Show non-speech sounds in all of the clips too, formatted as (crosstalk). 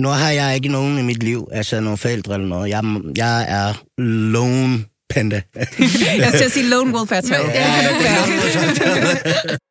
Nu har jeg ikke nogen i mit liv, altså nogle forældre eller noget. Jeg, jeg er lone panda. (laughs) jeg skal sige lone wolf er ja, (laughs)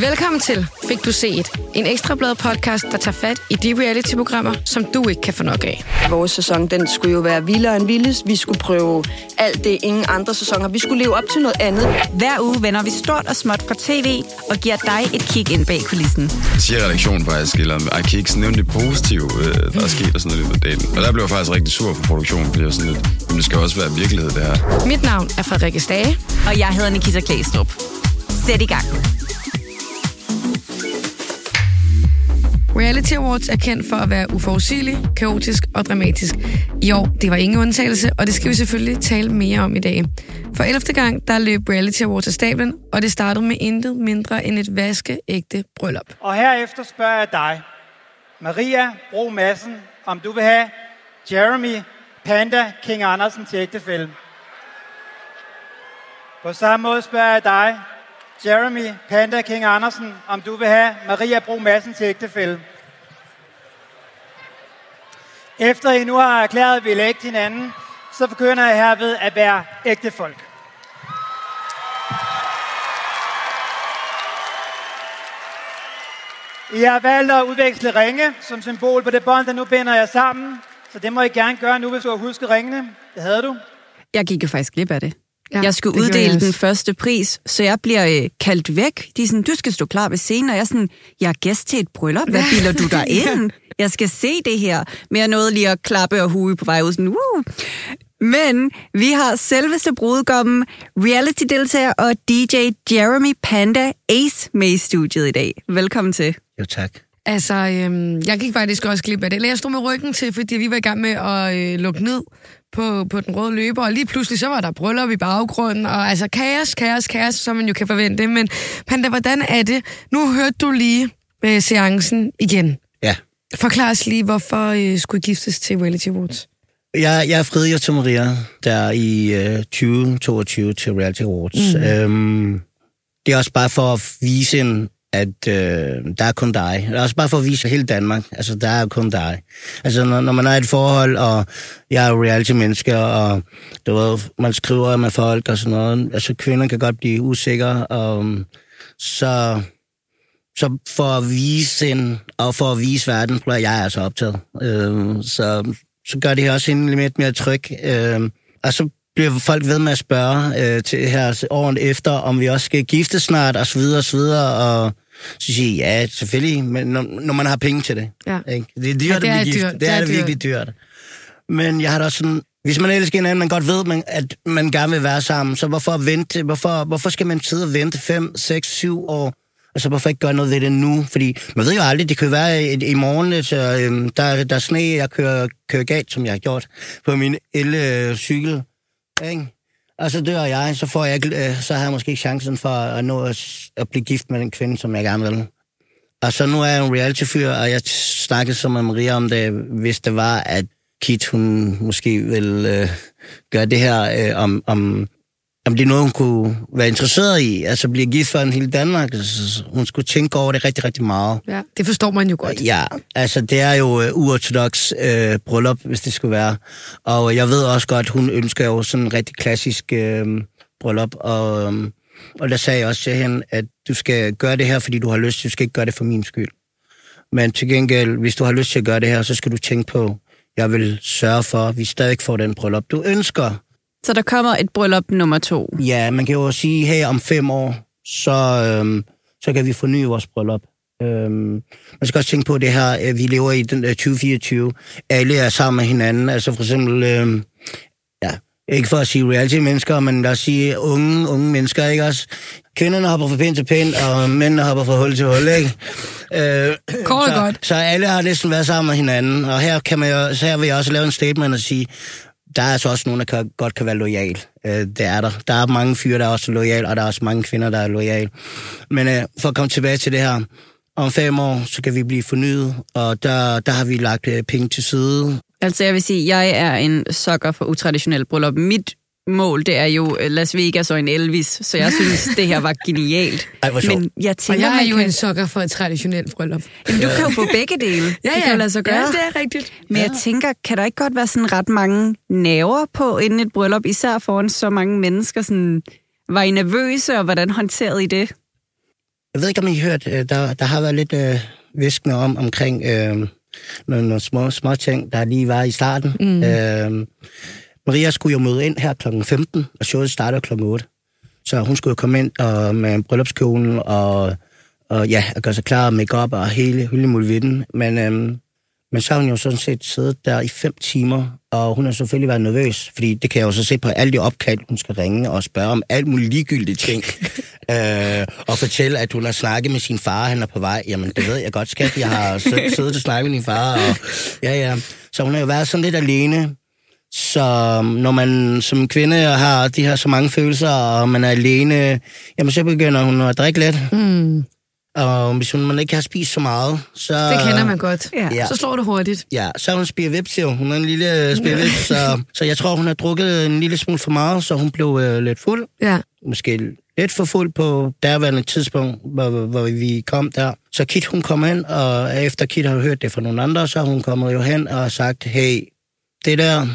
Velkommen til Fik du set, en ekstrablad podcast, der tager fat i de reality-programmer, som du ikke kan få nok af. Vores sæson, den skulle jo være vildere end vildest. Vi skulle prøve alt det, ingen andre sæsoner. Vi skulle leve op til noget andet. Hver uge vender vi stort og småt fra tv og giver dig et kig ind bag kulissen. Jeg siger redaktionen faktisk, eller jeg kan ikke nævne det positive, øh, der er sket og sådan noget lidt dagen. Og der blev jeg faktisk rigtig sur på produktionen, fordi jeg sådan lidt, men det skal også være virkelighed, det her. Mit navn er Frederikke Stage. Og jeg hedder Nikita Klæstrup. Sæt i gang. Reality Awards er kendt for at være uforudsigelig, kaotisk og dramatisk. I år, det var ingen undtagelse, og det skal vi selvfølgelig tale mere om i dag. For 11. gang, der løb Reality Awards af stablen, og det startede med intet mindre end et vaskeægte bryllup. Og herefter spørger jeg dig, Maria Bro Madsen, om du vil have Jeremy Panda King Andersen til ægtefælde. På samme måde spørger jeg dig, Jeremy Panda King Andersen, om du vil have Maria Bro Madsen til ægtefælde. Efter I nu har erklæret, at vi vil ægte hinanden, så begynder jeg herved at være ægtefolk. I har valgt at udveksle ringe som symbol på det bånd, der nu binder jer sammen. Så det må I gerne gøre nu, hvis du har husket ringene. Det havde du. Jeg gik jo faktisk glip af det. Ja, jeg skulle uddele jeg den første pris, så jeg bliver øh, kaldt væk. De er sådan, du skal stå klar ved scenen, og jeg er sådan, jeg er gæst til et bryllup, hvad bilder du dig (laughs) ind? Jeg skal se det her. Men jeg nåede lige at klappe og hue på vej ud, sådan, Woo! Men vi har selveste brudgommen, reality-deltager og DJ Jeremy Panda Ace med i studiet i dag. Velkommen til. Jo, tak. Altså, øhm, jeg gik faktisk også glip af det. Eller jeg stod med ryggen til, fordi vi var i gang med at øh, lukke ned på, på den røde løber, og lige pludselig så var der bryllup i baggrunden, og altså kaos, kaos, kaos, som man jo kan forvente. Men Panda, hvordan er det? Nu hørte du lige øh, seancen igen. Ja. Forklar os lige, hvorfor øh, skulle I giftes til Reality Awards? Jeg, jeg er Fridtjof til Maria, der i øh, 2022 til Reality Awards. Mm. Øhm, det er også bare for at vise en at øh, der er kun dig. Det er også bare for at vise hele Danmark. Altså, der er kun dig. Altså, når, når man er i et forhold, og jeg er reality-menneske, og du ved, man skriver med folk og sådan noget, altså, kvinder kan godt blive usikre, og um, så, så for at vise en, og for at vise verden, tror jeg er altså optaget. Øh, så, så gør det her også en lidt mere tryg. Øh, og så bliver folk ved med at spørge øh, til her året efter, om vi også skal gifte snart, og så videre, og så videre, og så siger jeg, ja, selvfølgelig, men når, når man har penge til det. Ja. Ikke? Det er dyrt ja, det er at blive gift. Dyrt. Det, det er, er det virkelig dyrt. Men jeg har da også sådan, hvis man elsker hinanden, man godt ved, man, at man gerne vil være sammen, så hvorfor vente? Hvorfor, hvorfor skal man sidde og vente 5, 6, 7 år? Altså, hvorfor ikke gøre noget ved det nu? Fordi man ved jo aldrig, det kan være i, i morgen, så, øhm, der, der er sne, jeg kører, kører galt, som jeg har gjort på min el-cykel. Ikke? Og så dør jeg, så, får jeg, øh, så har jeg måske ikke chancen for at nå at, at blive gift med den kvinde, som jeg gerne vil. Og så nu er jeg en reality-fyr, og jeg snakkede så med Maria om det, hvis det var, at Kit, hun måske vil øh, gøre det her, øh, om, om om det er noget, hun kunne være interesseret i, altså blive gift for en hele Danmark. Altså, hun skulle tænke over det rigtig, rigtig meget. Ja, det forstår man jo godt. Ja, altså det er jo uortodox uh, bryllup, hvis det skulle være. Og jeg ved også godt, hun ønsker jo sådan en rigtig klassisk uh, bryllup. Og, um, og der sagde jeg også til hende, at du skal gøre det her, fordi du har lyst. Du skal ikke gøre det for min skyld. Men til gengæld, hvis du har lyst til at gøre det her, så skal du tænke på, jeg vil sørge for, at vi stadig får den bryllup, du ønsker. Så der kommer et bryllup nummer to? Ja, man kan jo sige, her om fem år, så, øhm, så kan vi forny vores bryllup. Øhm, man skal også tænke på det her, vi lever i den 2024. Alle er sammen med hinanden. Altså for eksempel, øhm, ja, ikke for at sige reality-mennesker, men lad os sige unge, unge mennesker, ikke også? Kvinderne hopper fra pind til pind, og mændene hopper fra hul til hul, ikke? Øh, Kort så, godt. Så alle har næsten været sammen med hinanden, og her, kan man jo, så her vil jeg også lave en statement og sige, der er altså også nogen, der kan, godt kan være lojal. Øh, det er der. Der er mange fyre, der er også lojal, og der er også mange kvinder, der er lojal. Men øh, for at komme tilbage til det her, om fem år, så kan vi blive fornyet, og der, der har vi lagt øh, penge til side. Altså jeg vil sige, jeg er en sokker for utraditionel bryllup. Mit mål, det er jo øh, Las Vegas og en Elvis, så jeg synes, (laughs) det her var genialt. Ej, hvor sjovt. Men jeg Og tænker, jeg er jo kan, en sokker for et traditionelt bryllup. Jamen, du kan jo få begge dele. (laughs) Ja, det kan jo lade sig gøre. Ja, det er rigtigt. Men jeg tænker, kan der ikke godt være sådan ret mange nerver på inden et bryllup, især foran så mange mennesker? Sådan, var I nervøse, og hvordan håndterede I det? Jeg ved ikke, om I har hørt, øh, der, der har været lidt øh, viskende om omkring øh, nogle, nogle små, små ting, der lige var i starten. Mm. Øh, Maria skulle jo møde ind her kl. 15, og showet starter kl. 8. Så hun skulle jo komme ind og, med bryllupskjolen og, og ja, og gøre sig klar og make op og hele, hele muligheden. Men, øhm, men så har hun jo sådan set siddet der i fem timer, og hun har selvfølgelig været nervøs, fordi det kan jeg jo så se på alle de opkald, hun skal ringe og spørge om alt muligt ligegyldige ting. (laughs) øh, og fortælle, at hun har snakket med sin far, han er på vej. Jamen, det ved jeg godt, skat. Jeg har sid- siddet og snakket med din far. Og, ja, ja. Så hun har jo været sådan lidt alene. Så når man som kvinde har de her så mange følelser, og man er alene, jamen så begynder hun at drikke lidt. Mm. Og hvis hun man ikke har spist så meget, så... Det kender man godt. Ja. Ja. Så slår det hurtigt. Ja, så hun spirvips jo. Hun er en lille spirvips, så, så jeg tror, hun har drukket en lille smule for meget, så hun blev øh, lidt fuld. Ja. Måske lidt for fuld på derværende tidspunkt, hvor, hvor vi kom der. Så Kit, hun kom ind, og efter Kit har hørt det fra nogle andre, så hun kommet jo hen og sagt, hey, det der,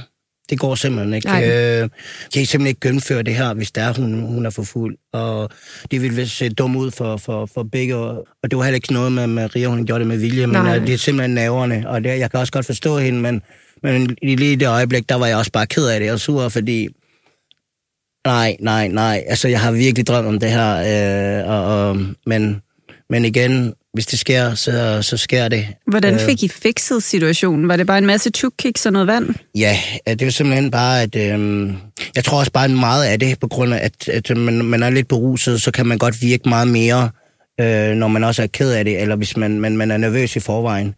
det går simpelthen ikke. Nej. Øh, kan I simpelthen ikke gennemføre det her, hvis der er, hun, hun er for fuld. Og det ville se dumt ud for, for, for begge. Og det var heller ikke noget med Maria, hun gjorde det med vilje, men Nej. øh, det er simpelthen naverne. Og det, jeg kan også godt forstå hende, men, men i lige det øjeblik, der var jeg også bare ked af det og sur, fordi Nej, nej, nej. Altså, jeg har virkelig drømt om det her. Øh, og, og, men, men igen, hvis det sker, så, så sker det. Hvordan Øh, fik I fikset situationen? Var det bare en masse tukkiks og noget vand? Ja, det jo simpelthen bare, at øh, jeg tror også bare meget af det, på grund af, at, at man, man er lidt beruset, så kan man godt virke meget mere, øh, når man også er ked af det, eller hvis man, man, man er nervøs i forvejen.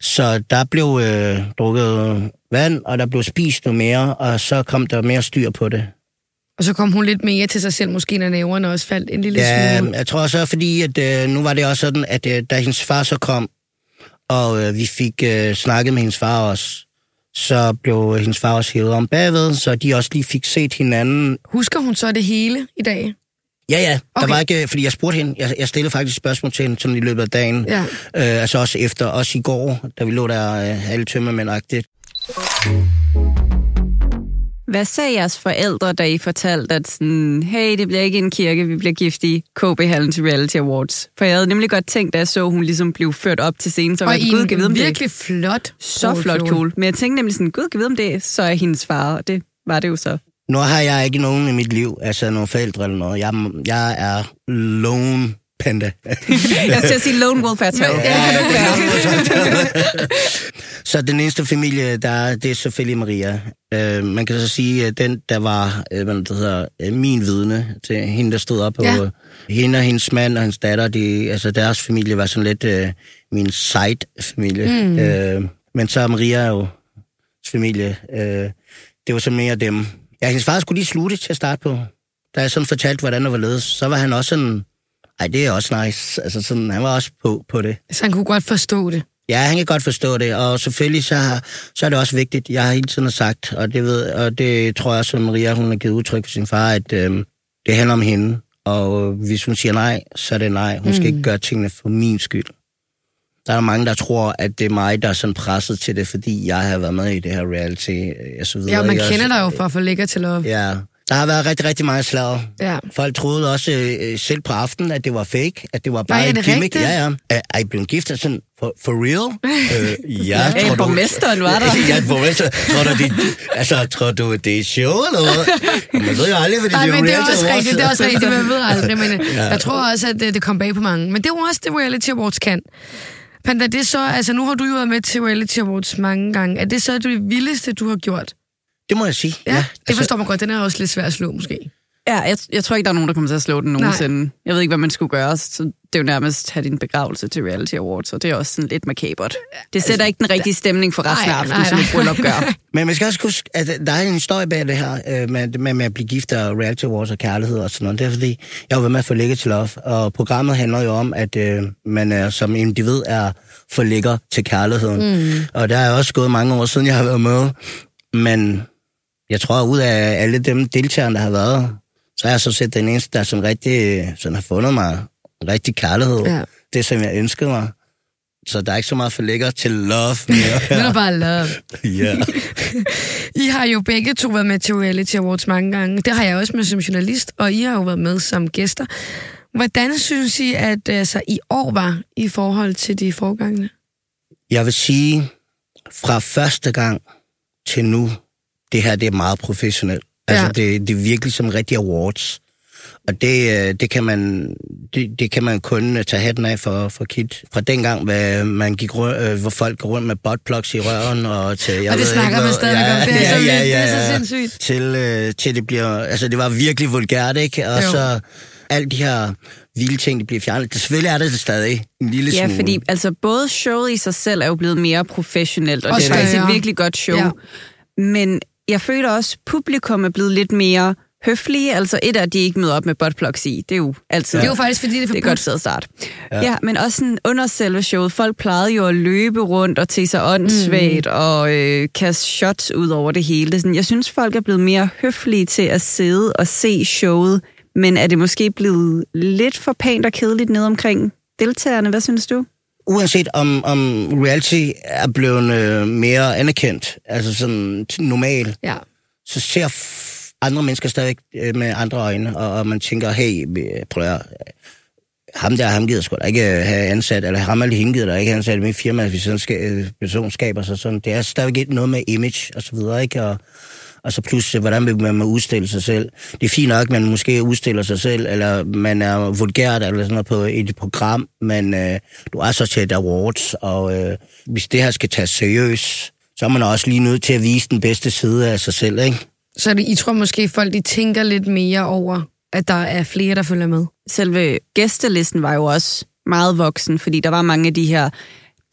Så der blev øh, drukket vand, og der blev spist noget mere, og så kom der mere styr på det. Og så kom hun lidt mere til sig selv, måske når næverne også faldt en lille Ja, smule. jeg tror også, fordi at, øh, nu var det også sådan, at øh, da hendes far så kom, og øh, vi fik øh, snakket med hendes far også, så blev hendes far også hævet om bagved, så de også lige fik set hinanden. Husker hun så det hele i dag? Ja, ja, der Okay. var ikke, fordi jeg spurgte hende, jeg, jeg stillede faktisk spørgsmål til hende sådan i løbet af dagen, Ja. øh, altså også efter, også i går, da vi lå der øh, alle tømmermænd-agtigt. Hvad sagde jeres forældre, da I fortalte, at sådan, hey, det bliver ikke en kirke, vi bliver gift i KB Hallen til Reality Awards? For jeg havde nemlig godt tænkt, da jeg så, hun ligesom blev ført op til scenen, så var jeg, i gud, kan vide, om en det er virkelig flot så flot kjole. Men jeg tænkte nemlig sådan, gud, kan vide, om det så er hendes far, og det var det jo så. Nu har jeg ikke nogen i mit liv, altså nogle forældre eller noget. Jeg, jeg er lone panda. (laughs) Jeg skal sige Lone Wolf er. (laughs) Så den eneste familie, der er, det er selvfølgelig Maria. Øh, man kan så sige, at den, der var øh, hvad det hedder, øh, min vidne til hende, der stod op på Ja. hende og hendes mand og hendes datter, de, altså deres familie var sådan lidt øh, min side-familie. Mm. Øh, men så er Maria jo familie. Øh, det var så mere dem. Ja, hendes far skulle lige slutte til at starte på. Da jeg sådan fortalte, hvordan det var ledes, så var han også sådan, ej, det er også nice. Altså sådan, han var også på, på det. Så han kunne godt forstå det. Ja, han kan godt forstå det, og selvfølgelig så, har- så er det også vigtigt, jeg har hele tiden sagt, og det, ved, og det tror jeg også, at Maria hun har givet udtryk for sin far, at øh, det handler om hende, og hvis hun siger nej, så er det nej. Hun skal ikke gøre tingene for min skyld. Der er mange, der tror, at det er mig, der er sådan presset til det, fordi jeg har været med i det her reality, øh, og så videre. Ja, man også? kender dig jo fra for lækker til love. Ja, der har været rigtig, rigtig meget slag. Ja. Folk troede også øh, selv på aftenen, at det var fake, at det var bare Nej, en gimmick. rigtigt? Ja, ja. Er, I blevet gift? Sådan, for, for real? (laughs) øh, ja, Ja, borgmesteren var der. (laughs) ja, borgmester. Tror du, det, altså, tror du, det er show eller hvad? (laughs) Man ved jo aldrig, fordi Nej, det er men det er også awards. rigtigt, det er også rigtigt, man ved aldrig, men ja. jeg tror også, at det, det kom bag på mange. Men det er jo også det, Reality Awards kan. Panda, det er så, altså nu har du jo været med til Reality Awards mange gange. Er det så det vildeste, du har gjort? Det må jeg sige. Ja, ja det forstår man godt. Den er også lidt svær at slå, måske. Ja, jeg, jeg tror ikke, der er nogen, der kommer til at slå den nogensinde. Nej. Jeg ved ikke, hvad man skulle gøre, så det er jo nærmest at have din begravelse til Reality Awards, og det er også sådan lidt makabert. Det sætter ikke den rigtige stemning for resten af aftenen, som et bryllup gør. (laughs) Men man skal også huske, at der er en historie bag det her øh, med, med, med at blive gift og reality awards og kærlighed og sådan noget. Det er fordi, jeg har været med for Lækker til Love, og programmet handler jo om, at øh, man er, som individ er for lækker til kærligheden. Mm. Og der er også gået mange år siden, jeg har været med. Men jeg tror, ud af alle dem deltagere, der har været, så er jeg så set den eneste, der sådan rigtig, sådan har fundet mig en rigtig kærlighed. Ja. Det, som jeg ønskede mig. Så der er ikke så meget for lækker til love mere. (laughs) nu er bare love. (laughs) ja. (laughs) I har jo begge to været med til Reality Awards mange gange. Det har jeg også med som journalist, og I har jo været med som gæster. Hvordan synes I, at altså, i år var i forhold til de forgangne? Jeg vil sige, fra første gang til nu, det her det er meget professionelt. Altså, ja. det, det er virkelig som rigtig awards. Og det, øh, det, kan man, det, det kan man kun tage hatten af for, for Kit. Fra dengang, hvor, man gik rundt, øh, hvor folk går rundt med buttplugs i røven. Og, til, jeg og det snakker man stadig ja, om. Det er, ja, så, ja, ja, det er så sindssygt. Til, øh, til det bliver... Altså, det var virkelig vulgært, ikke? Og jo. så alle de her vilde ting, de bliver fjernet. Det, selvfølgelig er det, det stadig en lille ja, smule. Ja, fordi altså, både showet i sig selv er jo blevet mere professionelt, og, og det er faktisk et virkelig godt show. Ja. Men jeg føler også, at publikum er blevet lidt mere høflige. Altså et af, at de ikke møder op med buttplugs i. Det er jo altid... Ja. Det er jo faktisk, fordi det er Det er godt sted at starte. Ja. ja, men også sådan under selve showet. Folk plejede jo at løbe rundt og til sig åndssvagt mm. og øh, kaste shots ud over det hele. Sådan, jeg synes, folk er blevet mere høflige til at sidde og se showet. Men er det måske blevet lidt for pænt og kedeligt ned omkring deltagerne? Hvad synes du? Uanset om, om reality er blevet øh, mere anerkendt, altså sådan normal, ja. så ser andre mennesker stadig øh, med andre øjne, og, og man tænker, hey, prøv at ham der, ham gider sgu da ikke øh, have ansat, eller ham eller hende gider da ikke have ansat i mit firma, hvis sådan skal, øh, person skaber sig sådan. Det er stadig noget med image og så videre, ikke? Og, og så pludselig, hvordan vil man udstille sig selv? Det er fint nok, at man måske udstiller sig selv, eller man er vulgært eller sådan noget på et program, men øh, du er så til et awards, og øh, hvis det her skal tages seriøst, så er man også lige nødt til at vise den bedste side af sig selv, ikke? Så det, I tror måske, folk de tænker lidt mere over, at der er flere, der følger med? Selve gæstelisten var jo også meget voksen, fordi der var mange af de her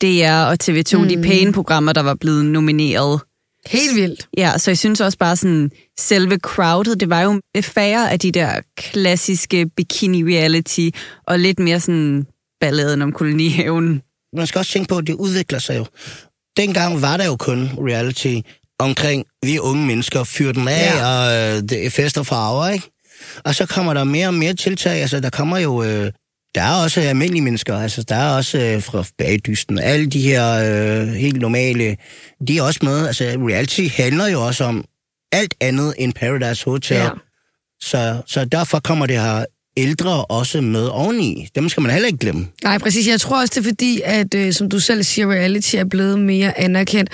DR og TV2, mm. de pæne programmer, der var blevet nomineret. Helt vildt. Ja, så jeg synes også bare sådan, selve crowdet, det var jo færre af de der klassiske bikini-reality, og lidt mere sådan balladen om kolonihaven. Man skal også tænke på, at det udvikler sig jo. Dengang var der jo kun reality omkring, vi unge mennesker fyrer den af, ja. og øh, det er fest og farver, ikke? Og så kommer der mere og mere tiltag. Altså, der kommer jo... Øh, der er også almindelige mennesker, altså der er også øh, fra bagdysten, alle de her øh, helt normale, de er også med. Altså reality handler jo også om alt andet end Paradise Hotel. Ja. Så, så derfor kommer det her ældre også med oveni. Dem skal man heller ikke glemme. Nej, præcis. Jeg tror også, det er fordi, at øh, som du selv siger, reality er blevet mere anerkendt.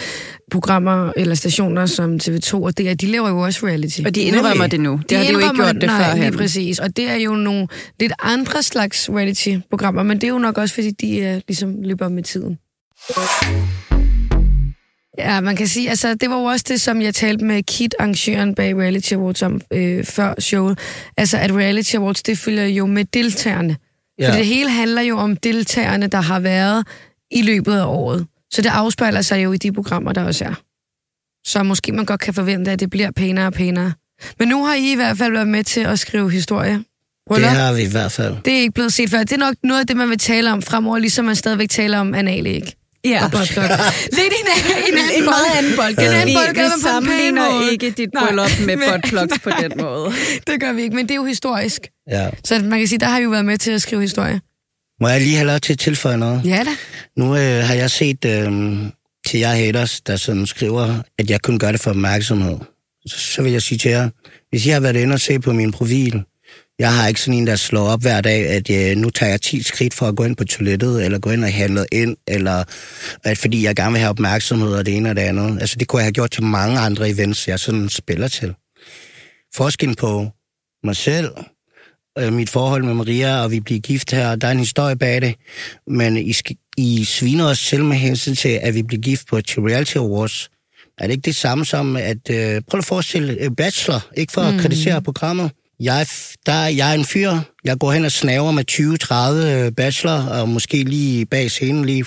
Programmer eller stationer som TV2 og DR, de laver jo også reality. Og de indrømmer det nu. Det de har de jo ikke gjort det, det før. Nej, præcis. Og det er jo nogle lidt andre slags reality-programmer, men det er jo nok også, fordi de er, ligesom løber med tiden. Ja, man kan sige, altså det var jo også det, som jeg talte med Kit, arrangøren bag Reality Awards om øh, før showet. Altså at Reality Awards, det følger jo med deltagerne. Ja. For det hele handler jo om deltagerne, der har været i løbet af året. Så det afspejler sig jo i de programmer, der også er. Så måske man godt kan forvente, at det bliver pænere og pænere. Men nu har I i hvert fald været med til at skrive historie. Bryllup. Det har vi i hvert fald. Det er ikke blevet set før. Det er nok noget af det, man vil tale om fremover, ligesom man stadigvæk taler om ikke? Ja. Og (laughs) Lidt en, en, en, en meget anden bold. En anden bold vi, vi sammenligner ikke dit bryllup med (laughs) buttplugs på den måde. det gør vi ikke, men det er jo historisk. Ja. Så man kan sige, der har vi jo været med til at skrive historie. Må jeg lige have lov til at tilføje noget? Ja da. Nu øh, har jeg set øh, til jer haters, der sådan skriver, at jeg kun gør det for opmærksomhed. Så, så vil jeg sige til jer, hvis I har været inde og se på min profil, jeg har ikke sådan en, der slår op hver dag, at øh, nu tager jeg 10 skridt for at gå ind på toilettet, eller gå ind og handle ind, eller at fordi jeg gerne vil have opmærksomhed og det ene og det andet. Altså det kunne jeg have gjort til mange andre events, jeg sådan spiller til. Forskellen på mig selv, øh, mit forhold med Maria, og vi bliver gift her, der er en historie bag det, men I, I sviner os selv med hensyn til, at vi bliver gift på til Reality Awards. Er det ikke det samme som, at øh, prøv at forestille øh, Bachelor, ikke for at mm. kritisere programmet, jeg, der, jeg er en fyr. Jeg går hen og snaver med 20-30 øh, bachelor, og måske lige bag scenen lige...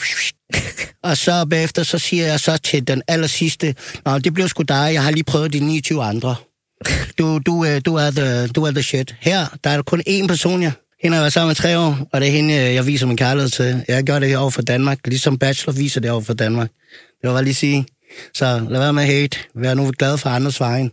(laughs) og så bagefter, så siger jeg så til den aller sidste, Nå, det bliver sgu dig, jeg har lige prøvet de 29 andre. Du, du, øh, du, er the, du er the shit. Her, der er kun én person, jeg. Hende har været sammen med tre år, og det er hende, øh, jeg viser min kærlighed til. Jeg gør det over for Danmark, ligesom Bachelor viser det over for Danmark. Det var bare lige sige. Så lad være med hate. Vær nu glad for andres vejen.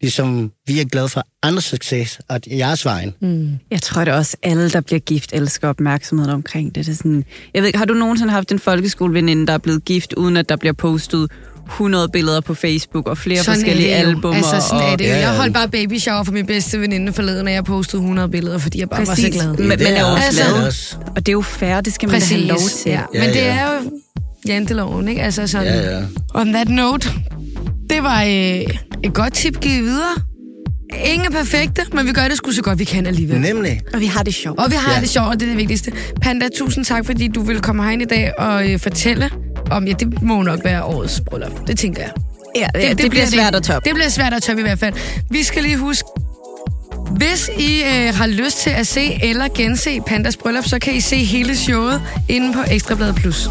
ligesom vi er glade for andres succes og jeres vejen. Mm. Jeg tror det også, alle, der bliver gift, elsker opmærksomheden omkring det. det er sådan, jeg ved, har du nogensinde haft en folkeskoleveninde, der er blevet gift, uden at der bliver postet 100 billeder på Facebook og flere sådan forskellige album. Altså, sådan og, er det jo. Jeg holdt bare baby shower for min bedste veninde forleden, og jeg postede 100 billeder, fordi jeg bare Præcis. var så glad. Men, men er jo også glad. også. Og det er jo fair, det skal man da have lov til. Ja. Ja, Men det ja. er jo janteloven, ikke? Altså sådan, Ja, ja. on that note, det var øh, et godt tip givet videre. Ingen er perfekte, men vi gør det sgu så godt, vi kan alligevel. Nemlig. Og vi har det sjovt. Og vi har Ja. ja. det sjovt, og det er det vigtigste. Panda, tusind tak, fordi du ville komme herind i dag og øh, fortælle om, ja, det må nok være årets bryllup. Det tænker jeg. Ja, det, det, det bliver svært at toppe. Det bliver svært at toppe i hvert fald. Vi skal lige huske, hvis I øh, har lyst til at se eller gense Pandas bryllup, så kan I se hele showet inde på Ekstrabladet Plus.